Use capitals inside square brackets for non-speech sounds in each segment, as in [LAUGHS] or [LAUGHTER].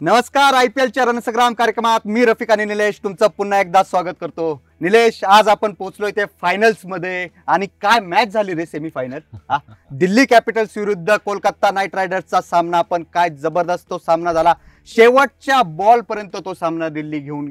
नमस्कार I P एलच्या रणसंग्राम कार्यक्रमात मी रफिक आणि निलेश तुमचं पुन्हा एकदा स्वागत करतो. निलेश आज आपण पोहोचलोय ते फायनल्समध्ये. आणि काय मॅच झाली रे सेमी फायनल दिल्ली कॅपिटल्स विरुद्ध कोलकाता नाईट रायडर्सचा सामना पण काय जबरदस्त तो सामना झाला. शेवटच्या बॉल पर्यंत तो सामना दिल्ली घेऊन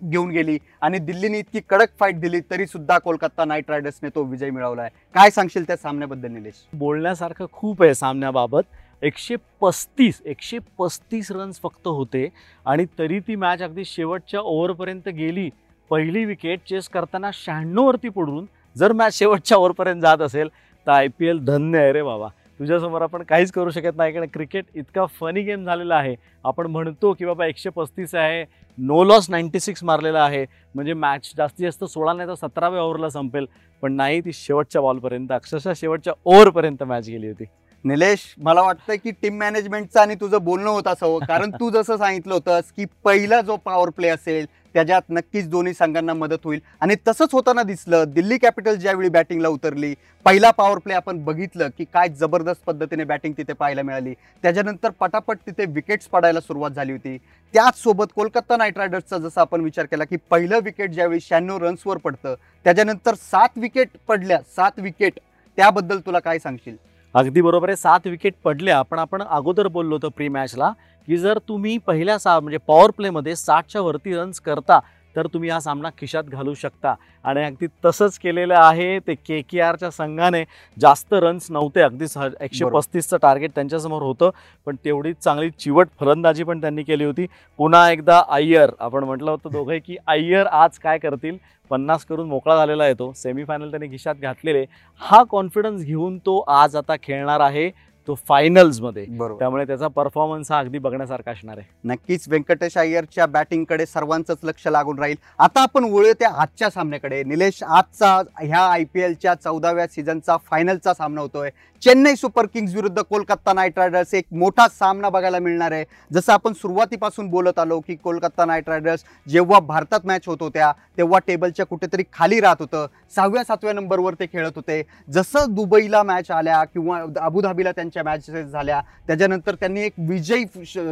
घेऊन गेली. आणि दिल्लीने इतकी कडक फाईट दिली तरी सुद्धा कोलकाता नाईट रायडर्सने तो विजय मिळवलाय. काय सांगशील त्या सामन्याबद्दल निलेश? बोलण्यासारखं खूप आहे सामन्याबाबत. एकशे पस्तीस एकशे पस्तीस रन्स फक्त होते. आणि तरी ती मॅच अगदी शेवटच्या ओव्हरपर्यंत गेली. पहिली विकेट चेस करताना शहाण्णववरती पडून जर मॅच शेवटच्या ओव्हरपर्यंत जात असेल तर आय पी एल धन्य आहे रे बाबा. तुझ्यासमोर आपण काहीच करू शकत नाही. कारण क्रिकेट इतका फनी गेम झालेला आहे. आपण म्हणतो की बाबा एकशे पस्तीस आहे नो लॉस नाईन्टी सिक्स मारलेला आहे. म्हणजे मॅच जास्तीत जास्त सोळा नाही तर सतराव्या ओव्हरला संपेल. पण नाही ती शेवटच्या बॉलपर्यंत अक्षरशः शेवटच्या ओव्हरपर्यंत मॅच गेली होती. निलेश मला वाटतं की टीम मॅनेजमेंटचं आणि तुझं बोलणं होत असावं हो. कारण तू जसं सांगितलं होतंस की पहिला जो पॉवर प्ले असेल त्याच्यात नक्कीच दोन्ही संघांना मदत होईल. आणि तसंच होताना दिसलं दिल्ली कॅपिटल ज्यावेळी बॅटिंगला उतरली पहिला पॉवर प्ले आपण बघितलं की काय जबरदस्त पद्धतीने बॅटिंग तिथे पाहायला मिळाली. त्याच्यानंतर पटापट तिथे विकेट्स पडायला सुरुवात झाली होती. त्याचसोबत कोलकाता नाईट रायडर्सचा जसा आपण विचार केला की पहिलं विकेट ज्यावेळी शहाण्णव रन्सवर पडतं त्याच्यानंतर सात विकेट पडल्या सात विकेट त्याबद्दल तुला काय सांगशील? अगदी बरोबर आहे. सात विकेट पडल्या पण आपण अगोदर बोललो होतो प्री मॅचला की जर तुम्ही पहिल्या सा म्हणजे पॉवर प्लेमध्ये साठच्या वरती रन्स करता तर तुम्ही हा सामना खिशात घालू शकता. आणि अगदी तसंच केलेलं आहे ते के के आरच्या संघाने. जास्त रन्स नव्हते अगदी सह एकशे. पस्तीसचं टार्गेट त्यांच्यासमोर होतं. पण तेवढीच चांगली चिवट फलंदाजी पण त्यांनी केली होती. पुन्हा एकदा अय्यर आपण म्हटलं होतं दोघे की अय्यर आज काय करतील? पन्नास करून मोकळा झालेला आहे तो. सेमीफायनल त्यांनी खिशात घातलेले. हा कॉन्फिडन्स घेऊन तो आज आता खेळणार आहे. तो फायनल्समध्ये त्यामुळे त्याचा परफॉर्मन्स हा अगदी बघण्यासारखा असणार आहे. नक्कीच व्यंकटेश अय्यरच्या बॅटिंगकडे सर्वांचंच लक्ष लागून राहील. आता आपण वळूया त्या आजच्या सामन्याकडे. निलेश आजचा ह्या आय पी एलच्या चौदाव्या सीझनचा फायनलचा सामना होतोय. चेन्नई सुपर किंग्स विरुद्ध कोलकाता नाईट रायडर्स एक मोठा सामना बघायला मिळणार आहे. जसं आपण सुरुवातीपासून बोलत आलो की कोलकाता नाईट रायडर्स जेव्हा भारतात मॅच होत होत्या तेव्हा टेबलच्या कुठेतरी खाली राहत होतं. सहाव्या सातव्या नंबरवर ते खेळत होते. जसं दुबईला मॅच आल्या किंवा अबुधाबीला त्यांच्या मॅचेस झाल्या. त्याच्यानंतर त्यांनी एक विजयी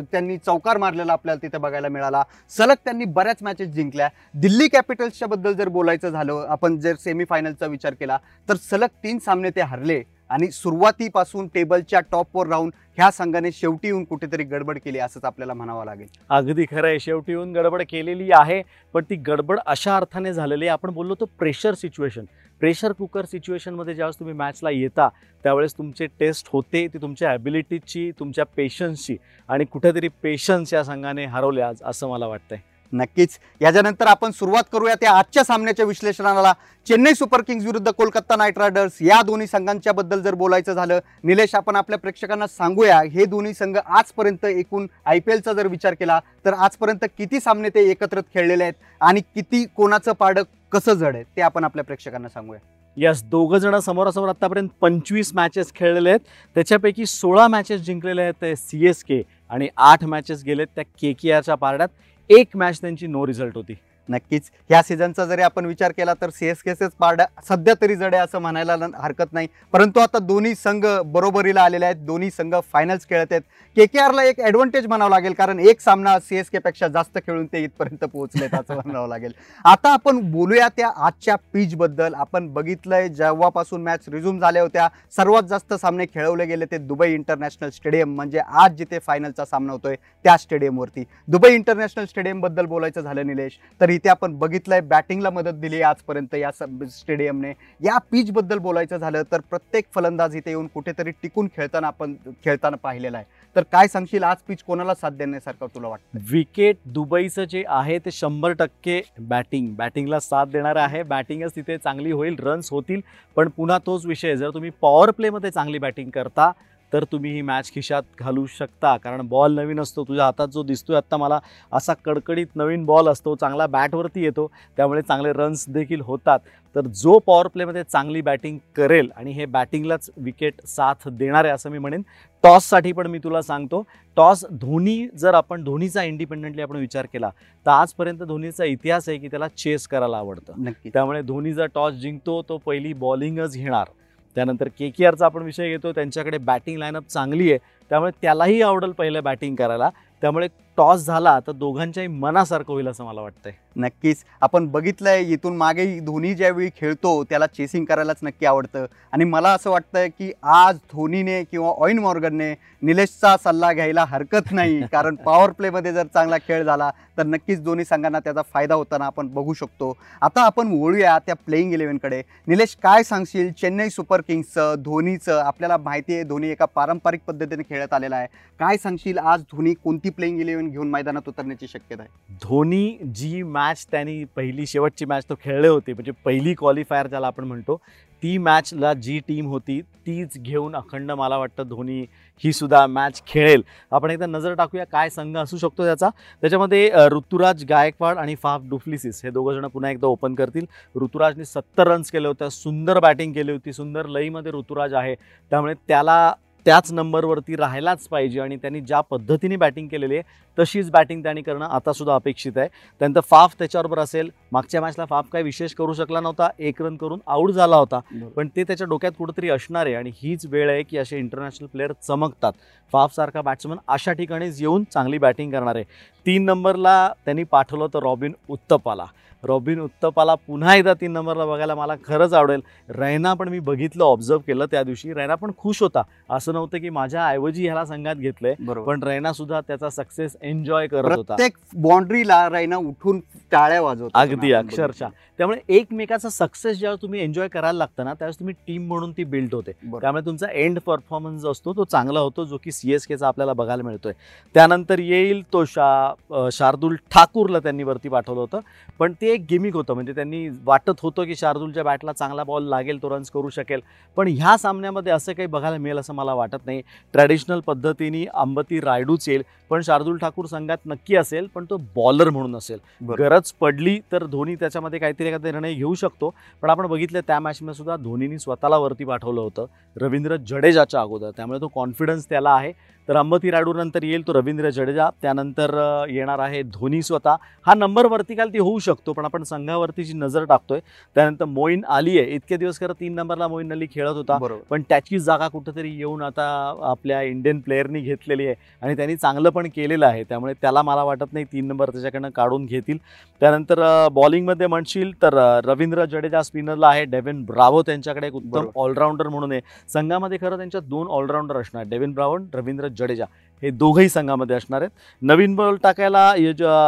त्यांनी चौकार मारलेला आपल्याला तिथे बघायला मिळाला. सलग त्यांनी बऱ्याच मॅचेस जिंकल्या. दिल्ली कॅपिटल्सच्या बद्दल जर बोलायचं झालं आपण जर सेमीफायनलचा विचार केला तर सलग तीन सामने ते हरले. आणि सुरुवातीपासून टेबलच्या टॉपवर राहून ह्या संघाने शेवटी येऊन कुठेतरी गडबड केली असंच आपल्याला म्हणावं लागेल. अगदी खरं आहे. शेवटी येऊन गडबड केलेली आहे पण ती गडबड अशा अर्थाने झालेली आहे. आपण बोललो तो प्रेशर सिच्युएशन प्रेशर कुकर सिच्युएशनमध्ये ज्यावेळेस तुम्ही मॅचला येता त्यावेळेस तुमचे टेस्ट होते ती तुमच्या ॲबिलिटीची तुमच्या पेशन्सची आणि कुठेतरी पेशन्स या संघाने हरवले आज असं मला वाटतंय. नक्कीच. याच्यानंतर आपण सुरुवात करूया त्या आजच्या सामन्याच्या विश्लेषणाला. चेन्नई सुपर किंग्स विरुद्ध कोलकाता नाईट रायडर्स या दोन्ही संघांच्या बद्दल जर बोलायचं झालं निलेश आपण आपल्या प्रेक्षकांना सांगूया हे दोन्ही संघ आजपर्यंत एकूण आय पी एलचा जर विचार केला तर आजपर्यंत किती सामने ते एकत्र खेळलेले आहेत आणि किती कोणाचं पारडं कसं जड आहे ते आपण आपल्या प्रेक्षकांना सांगूया. यस दोघं जण समोरासमोर आतापर्यंत पंचवीस मॅचेस खेळलेले आहेत. त्याच्यापैकी सोळा मॅचेस जिंकलेले आहेत ते सी एस के आणि आठ मॅचेस गेलेत त्या के के आरच्या पारड्यात. एक मॅच त्यांची नो रिझल्ट होती. नक्कीच. ह्या सीझनचा जरी आपण विचार केला तर सी एस केसेच पारड्या सध्या तरी जड आहे असं म्हणायला हरकत नाही. परंतु आता दोन्ही संघ बरोबरीला आलेले आहेत. दोन्ही संघ फायनल्स खेळत आहेत. के के आरला एक ॲडव्हान्टेज म्हणावं लागेल कारण एक सामना सी एस के पेक्षा जास्त खेळून ते इथपर्यंत पोहोचलेत असं [LAUGHS] म्हणावं लागेल. आता आपण बोलूया त्या आजच्या पिच बद्दल. आपण बघितलंय जेव्हापासून मॅच रिझ्यूम झाल्या होत्या सर्वात जास्त सामने खेळवले गेले ते दुबई इंटरनॅशनल स्टेडियम म्हणजे आज जिथे फायनलचा सामना होतोय त्या स्टेडियमवरती दुबई इंटरनॅशनल स्टेडियमबद्दल बोलायचं झालं निलेश. तर इथे आपण बघितलंय बॅटिंगला मदत दिली आहे आजपर्यंत या सब स्टेडियमने या पिचबद्दल बोलायचं झालं तर प्रत्येक फलंदाज इथे येऊन कुठेतरी टिकून खेळताना आपण खेळताना पाहिलेला आहे. तर काय सांगशील आज पिच कोणाला साथ देण्यासारखं तुला वाटतं विकेट दुबईचं जे आहे ते शंभर टक्के बॅटिंग बॅटिंगला साथ देणार आहे. बॅटिंगच तिथे चांगली होईल रन्स होतील. पण पुन्हा तोच विषय जर तुम्ही पॉवर प्लेमध्ये चांगली बॅटिंग करता तर तुम्ही ही मॅच खिशात घालू शकता. कारण बॉल नवीन असतो. तुझ्या हातात जो दिसतोय आत्ता मला असा कडकडीत नवीन बॉल असतो. चांगला बॅटवरती येतो. त्यामुळे चांगले रन्स देखील होतात. तर जो पॉवर प्लेमध्ये चांगली बॅटिंग करेल आणि हे बॅटिंगलाच विकेट साथ देणार आहे असं मी म्हणेन. टॉससाठी पण मी तुला सांगतो. टॉस धोनी जर आपण धोनीचा इंडिपेंडेंटली आपण विचार केला तर आजपर्यंत धोनीचा इतिहास आहे की त्याला चेस करायला आवडतं. त्यामुळे धोनी जर टॉस जिंकतो तो पहिली बॉलिंगच घेणार. त्यानंतर के के आरचा आपण विषय घेतो. त्यांच्याकडे बॅटिंग लाईनअप चांगली आहे. त्यामुळे त्यालाही आवडेल पहिलं बॅटिंग करायला. त्यामुळे टॉस झाला तर दोघांच्याही मनासारखं होईल असं मला वाटतंय. नक्कीच. आपण बघितलंय इथून मागे धोनी ज्यावेळी खेळतो त्याला चेसिंग करायलाच नक्की आवडतं. आणि मला असं वाटतंय की आज धोनीने किंवा ऑइन मॉर्गनने निलेशचा सल्ला घ्यायला हरकत नाही. [LAUGHS] कारण पॉवर प्लेमध्ये जर चांगला खेळ झाला तर नक्कीच दोन्ही संघांना त्याचा फायदा होताना आपण बघू शकतो. आता आपण वळूया त्या प्लेईंग इलेव्हनकडे निलेश काय सांगशील? चेन्नई सुपर किंग्सचं धोनीचं आपल्याला माहिती आहे धोनी एका पारंपरिक पद्धतीने खेळत आलेला आहे. काय सांगशील? आज धोनी कोणती प्लेईंग इलेव्हन घेऊन मैदानात उतरण्याची शक्यता आहे. धोनी जी मॅच त्यांनी पहिली शेवटची मॅच तो खेळले होते म्हणजे पहिली क्वालिफायर ज्याला आपण म्हणतो ती मॅचला जी टीम होती तीच घेऊन अखंड मला वाटतं धोनी ही सुद्धा मॅच खेळेल. आपण एकदा नजर टाकूया काय संघ असू शकतो त्याचा. त्याच्यामध्ये ऋतुराज गायकवाड आणि फाफ डुफ्लिसिस हे दोघं जण पुन्हा एकदा ओपन करतील. ऋतुराजने सत्तर रन्स केले होते सुंदर बॅटिंग केली होती सुंदर लईमध्ये ऋतुराज आहे. त्यामुळे त्याला त्याच नंबरवरती राहायलाच पाहिजे आणि त्यांनी ज्या पद्धतीने बॅटिंग केलेली आहे तशीच बॅटिंग त्यांनी करणं आता सुद्धा अपेक्षित आहे. त्यानंतर फाफ त्याच्याबरोबर असेल. मागच्या मॅचला फाफ काही विशेष करू शकला नव्हता. एक रन करून आऊट झाला होता. पण ते त्याच्या डोक्यात कुठंतरी असणार आहे आणि हीच वेळ आहे की असे इंटरनॅशनल प्लेअर चमकतात. फाफसारखा बॅट्समन अशा ठिकाणीच येऊन चांगली बॅटिंग करणार आहे. तीन नंबरला त्यांनी पाठवलं तर रॉबिन उत्तपाला. रॉबिन उत्तपाला पुन्हा एकदा तीन नंबरला बघायला मला खरंच आवडेल. रैना पण मी बघितलं ऑब्झर्व केलं त्या दिवशी. रैना पण खुश होता. असं नव्हतं की माझ्या ऐवजी ह्याला संघात घेतलंय पण रैना सुद्धा त्याचा सक्सेस एन्जॉय करत होता. प्रत्येक बाउंड्रीला रायना उठून टाळ्या वाजवत अगदी अक्षरशः. त्यामुळे एकमेकाचा सक्सेस जेव्हा तुम्ही एन्जॉय करायला लागतं ना त्यावेळेस तुम्ही टीम म्हणून ती बिल्ड होते. त्यामुळे तुमचा एंड परफॉर्मन्स जो असतो तो चांगला होतो जो की सी एस केचा आपल्याला बघायला मिळतोय. त्यानंतर येईल तो शा शार्दूल ठाकूरला त्यांनी वरती पाठवलं होतं. पण ते एक गिमिक होतं. म्हणजे त्यांनी वाटत होतं की शार्दूलच्या बॅटला चांगला बॉल लागेल तो रन्स करू शकेल. पण ह्या सामन्यामध्ये असं काही बघायला मिळेल असं मला वाटत नाही. ट्रॅडिशनल पद्धतीने अंबती रायडूच येईल. पण शार्दूल ठाकूर संघात नक्की असेल पण तो बॉलर म्हणून असेल. गरज पडली तर धोनी त्याच्यामध्ये काहीतरी एखादा निर्णय घेऊ शकतो. पण आपण बघितलं त्या मॅचमध्ये सुद्धा धोनीनी स्वतःला वरती पाठवलं होतं रवींद्र जडेजाच्या अगोदर. त्यामुळे तो कॉन्फिडन्स त्याला आहे. तर अंबती रायडू नंतर येईल तो रवींद्र जडेजा. त्यानंतर येणार आहे धोनी स्वतः. हा नंबर वरती ती होऊ शकतो पण आपण संघावरती जी नजर टाकतोय त्यानंतर मोईन अली आहे इतके दिवस खरं तीन नंबरला मोईन अली खेळत होता. पण त्याची जागा कुठंतरी येऊन आता आपल्या इंडियन प्लेअरनी घेतलेली आहे आणि त्यांनी चांगलं पण केलेलं आहे. त्यामुळे त्याला मला वाटत नाही तीन नंबर त्याच्याकडनं काढून घेतील. त्यानंतर बॉलिंगमध्ये म्हणशील तर रवींद्र जडेजा स्पिनरला आहे. डेव्हिन ब्रावो त्यांच्याकडे एक उत्तम. ऑलराऊंडर म्हणून आहे. संघामध्ये खरं त्यांच्या दोन ऑलराऊंडर असणार. डेव्हिन ब्रावो रवींद्र जडेजा हे दोघंही संघामध्ये असणार आहेत. नवीन बॉल टाकायला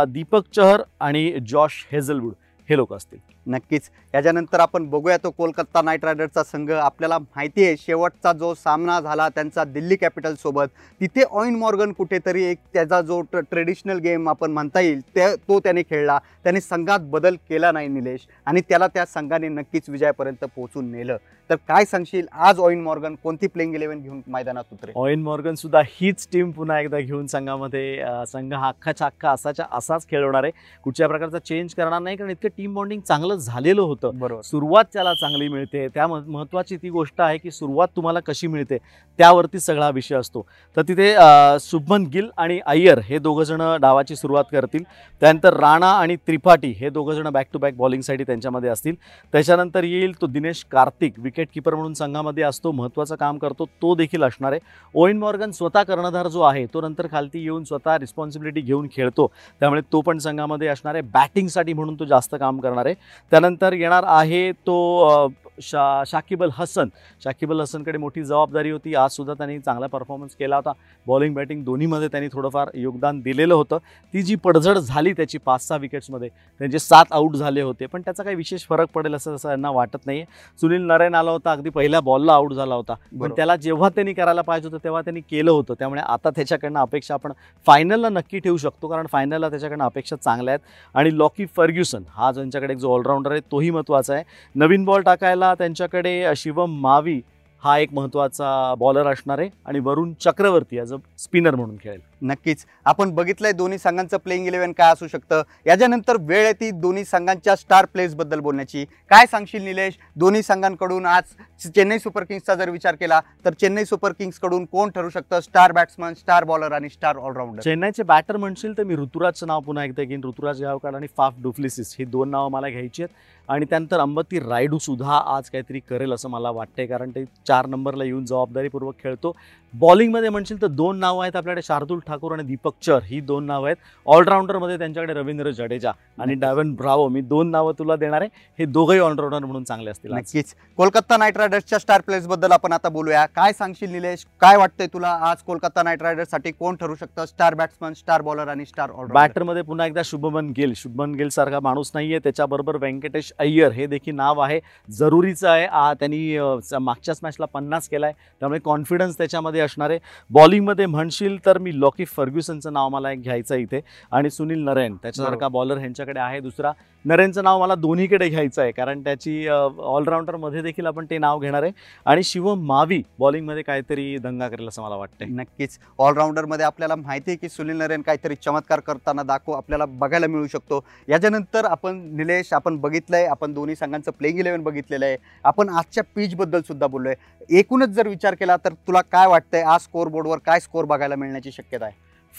दीपक चहर आणि जॉश हेझलवूड हे लोक असतील. नक्कीच. याच्यानंतर आपण बघूया तो कोलकाता नाईट रायडर्सचा संघ. आपल्याला माहिती आहे शेवटचा जो सामना झाला त्यांचा दिल्ली कॅपिटलसोबत तिथे ऑइन मॉर्गन कुठेतरी एक त्याचा जो ट्रेडिशनल गेम आपण म्हणता येईल ते तो त्याने खेळला. त्याने संघात बदल केला नाही निलेश आणि त्याला त्या संघाने नक्कीच विजयापर्यंत पोहोचून नेलं. तर काय सांगशील? आज ऑइन मॉर्गन कोणती प्लेइंग इलेव्हन घेऊन मैदानात उतरे ऑइन मॉर्गन सुद्धा हीच टीम पुन्हा एकदा घेऊन संघामध्ये संघ हा अख्खाच्या अख्खा असाच्या असाच खेळवणार आहे. कुठच्या प्रकारचा चेंज करणार नाही कारण इतकं टीम बॉन्डिंग चांगलं झालेलं होतं. बरोबर. सुरुवात त्याला चांगली मिळते. त्या मह- महत्त्वाची ती गोष्ट आहे की सुरुवात तुम्हाला कशी मिळते त्यावरती सगळा विषय असतो. तर तिथे शुभमन गिल आणि अय्यर हे दोघं जण डावाची सुरुवात करतील. त्यानंतर राणा आणि त्रिपाठी हे दोघं जण बॅक टू बॅक बॉलिंगसाठी त्यांच्यामध्ये असतील. त्याच्यानंतर येईल तो दिनेश कार्तिक विकेट किपर म्हणून संघामध्ये असतो महत्त्वाचं काम करतो तो देखील असणार आहे. ओइन मॉर्गन स्वतः कर्णधार जो आहे तो नंतर खालती येऊन स्वतः रिस्पॉन्सिबिलिटी घेऊन खेळतो. त्यामुळे तो पण संघामध्ये असणार आहे. बॅटिंगसाठी म्हणून तो जास्त काम करणार आहे. त्यानंतर येणार आहे तो शा शाकिब अल हसन. शाकिब अल हसनकडे मोठी जबाबदारी होती. आज सुद्धा त्यांनी चांगला परफॉर्मन्स केला होता. बॉलिंग बॅटिंग दोन्हीमध्ये त्यांनी थोडंफार योगदान दिलेलं होतं. ती जी पडझड झाली त्याची पाच सहा विकेट्समध्ये त्यांचे सात आऊट झाले होते. पण त्याचा काही विशेष फरक पडेल असं असं यांना वाटत नाही सुनील नरेन आला होता. अगदी पहिल्या बॉलला आऊट झाला होता. पण. त्याला जेव्हा त्यांनी करायला पाहिजे होतं तेव्हा त्यांनी केलं होतं. त्यामुळे आता त्याच्याकडनं अपेक्षा आपण फायनलला नक्की ठेवू शकतो. कारण फायनलला त्याच्याकडनं अपेक्षा चांगल्या आहेत. आणि लॉकी फर्ग्युसन हा ज्यांच्याकडे एक जो ऑलराऊंडर आहे तोही महत्त्वाचा आहे. नवीन बॉल टाकायला त्यांच्याकडे शिवम मावी हा एक महत्त्वाचा बॉलर असणार आहे आणि Varun Chakravarthy as a spinner म्हणून खेळेल. नक्कीच. आपण बघितलंय दोन्ही संघांचं प्लेइंग इलेव्हन काय असू शकतं. याच्यानंतर वेळ येते दोन्ही संघांच्या स्टार प्लेयर्सबद्दल बोलण्याची. काय सांगशील निलेश? दोन्ही संघांकडून आज चेन्नई सुपर किंग्सचा जर विचार केला तर चेन्नई सुपर किंग्सकडून कोण ठरू शकतं? स्टार बॅट्समन स्टार बॉलर आणि स्टार ऑलराऊंडर चेन्नईचे बॅटर म्हणशील तर मी ऋतुराजचं नाव पुन्हा एकदा घेईन. ऋतुराज गावकाड आणि फाफ डुफ्लिसिस. ही दोन नावं मला घ्यायची आहेत. आणि त्यानंतर अंबती रायडू सुद्धा आज काहीतरी करेल असं मला वाटतंय कारण ते चार नंबरला येऊन जबाबदारीपूर्वक खेळतो. बॉलिंगमध्ये म्हणशील तर दोन नावं आहेत आपल्याकडे शार्दुल ठाकूर आणि दीपक चर. ही दोन नावं आहेत. ऑलराऊंडरमध्ये त्यांच्याकडे रवींद्र जडेजा आणि. डायवन ब्रावो मी दोन नावं तुला देणार आहे. हे दोघंही ऑलराऊंडर म्हणून चांगले असतील. नक्कीच. कोलकाता नाईट रायडर्सच्या स्टार प्लेयर्सबद्दल आपण आता बोलूया. काय सांगशील निलेश? काय वाटतंय तुला आज कोलकाता नाईट रायडर्ससाठी कोण ठरू शकतं? स्टार बॅट्समन स्टार बॉलर आणि स्टार बॅटरमध्ये पुन्हा एकदा शुभमन गिल. शुभमन गिल सारखा माणूस नाहीये. त्याच्याबरोबर व्यंकटेश अय्यर. हे देखील नाव आहे. जरुरीचं आहे. त्यांनी मागच्याच मॅचला पन्नास केलाय. त्यामुळे कॉन्फिडन्स त्याच्यामध्ये असणार आहे. बॉलिंगमध्ये म्हणशील तर मी लॉकी फर्ग्युसनचं नाव मला एक घ्यायचं आहे इथे. आणि सुनील नरेन त्याच्यासारखा बॉलर ह्यांच्याकडे आहे. दुसरा नरेनचं नाव मला दोन्हीकडे घ्यायचं आहे. कारण त्याची ऑलराऊंडरमध्ये देखील आपण ते नाव घेणार आहे. आणि शिवम मावी बॉलिंगमध्ये काहीतरी दंगा करेल असं मला वाटतंय. नक्कीच. ऑलराऊंडरमध्ये आपल्याला माहिती आहे की सुनील नरेन काहीतरी चमत्कार करताना दाखव आपल्याला बघायला मिळू शकतो. याच्यानंतर आपण निलेश आपण बघितलंय. आपण दोन्ही संघांचं प्लेइंग इलेव्हन बघितलेलं आहे. आपण आजच्या पिच बद्दल सुद्धा बोललोय. एकूणच जर विचार केला तर तुला काय वाटतंय आज स्कोअर बोर्डवर काय स्कोर बघायला मिळण्याची शक्यता आहे?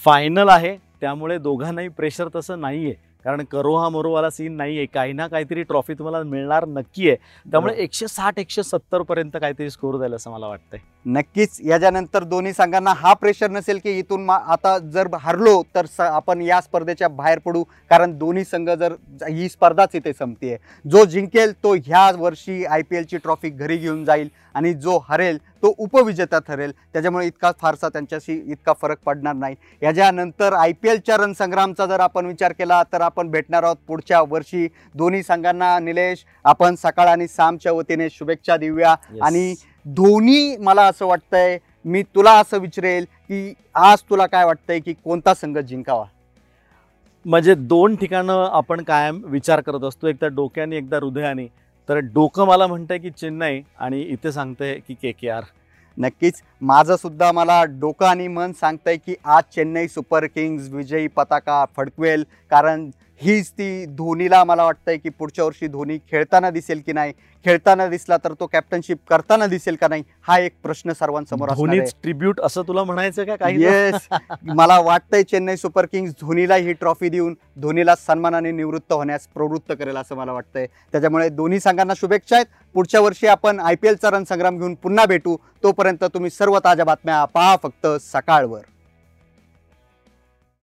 फायनल आहे त्यामुळे दोघांनाही प्रेशर तसं नाही आहे कारण करो हा मरोवाला सीन नाहीये. काही ना काहीतरी ट्रॉफी तुम्हाला मिळणार नक्की आहे त्यामुळे. एकशे साठ एकशे सत्तर पर्यंत काहीतरी स्कोर जाईल असं मला वाटतंय. नक्कीच. याच्यानंतर दोन्ही संघांना हा प्रेशर नसेल की इथून आता जर हरलो तर आपण या स्पर्धेच्या बाहेर पडू. कारण दोन्ही संघ जर ही स्पर्धाच इथे संपतीये. जो जिंकेल तो ह्या वर्षी आय पी एलची ट्रॉफी घरी घेऊन जाईल आणि जो हरेल तो उपविजेता ठरेल. त्याच्यामुळे इतका फारसा त्यांच्याशी इतका फरक पडणार नाही. याच्यानंतर आय पी एलच्या रणसंग्रामचा जर आपण विचार केला तर आपण भेटणार आहोत पुढच्या वर्षी. दोन्ही संघांना निलेश आपण सकाळ आणि सामच्या वतीने शुभेच्छा देऊया. आणि दोन्ही मला असं वाटतंय मी तुला असं विचारेल की आज तुला काय वाटतंय की कोणता संघ जिंकावा? म्हणजे दोन ठिकाणं आपण कायम विचार करत असतो. एकदा डोक्याने एकदा हृदयाने. तर डोकं मला म्हणतंय की चेन्नई आणि इथे सांगतंय की के के आर नक्कीच माझंसुद्धा मला डोकं आणि मन सांगतंय की आज चेन्नई सुपर किंग्ज विजयी पताका फडकवेल. कारण हीच ती धोनीला मला वाटतंय की पुढच्या वर्षी धोनी खेळताना दिसेल की नाही खेळताना दिसला तर तो कॅप्टनशिप करताना दिसेल का नाही हा एक प्रश्न सर्वांसमोर धोनीच ट्रिब्यूट असं तुला म्हणायचं का काही येस [LAUGHS] मला वाटतंय चेन्नई सुपर किंग्स धोनीला ही ट्रॉफी देऊन धोनीला सन्मानाने निवृत्त होण्यास प्रवृत्त करेल असं मला वाटतंय. त्याच्यामुळे दोन्ही संघांना शुभेच्छा आहेत. पुढच्या वर्षी आपण आय पी एलचा रणसंग्राम घेऊन पुन्हा भेटू. तोपर्यंत तुम्ही सर्व ताज्या बातम्या पहा फक्त सकाळवर.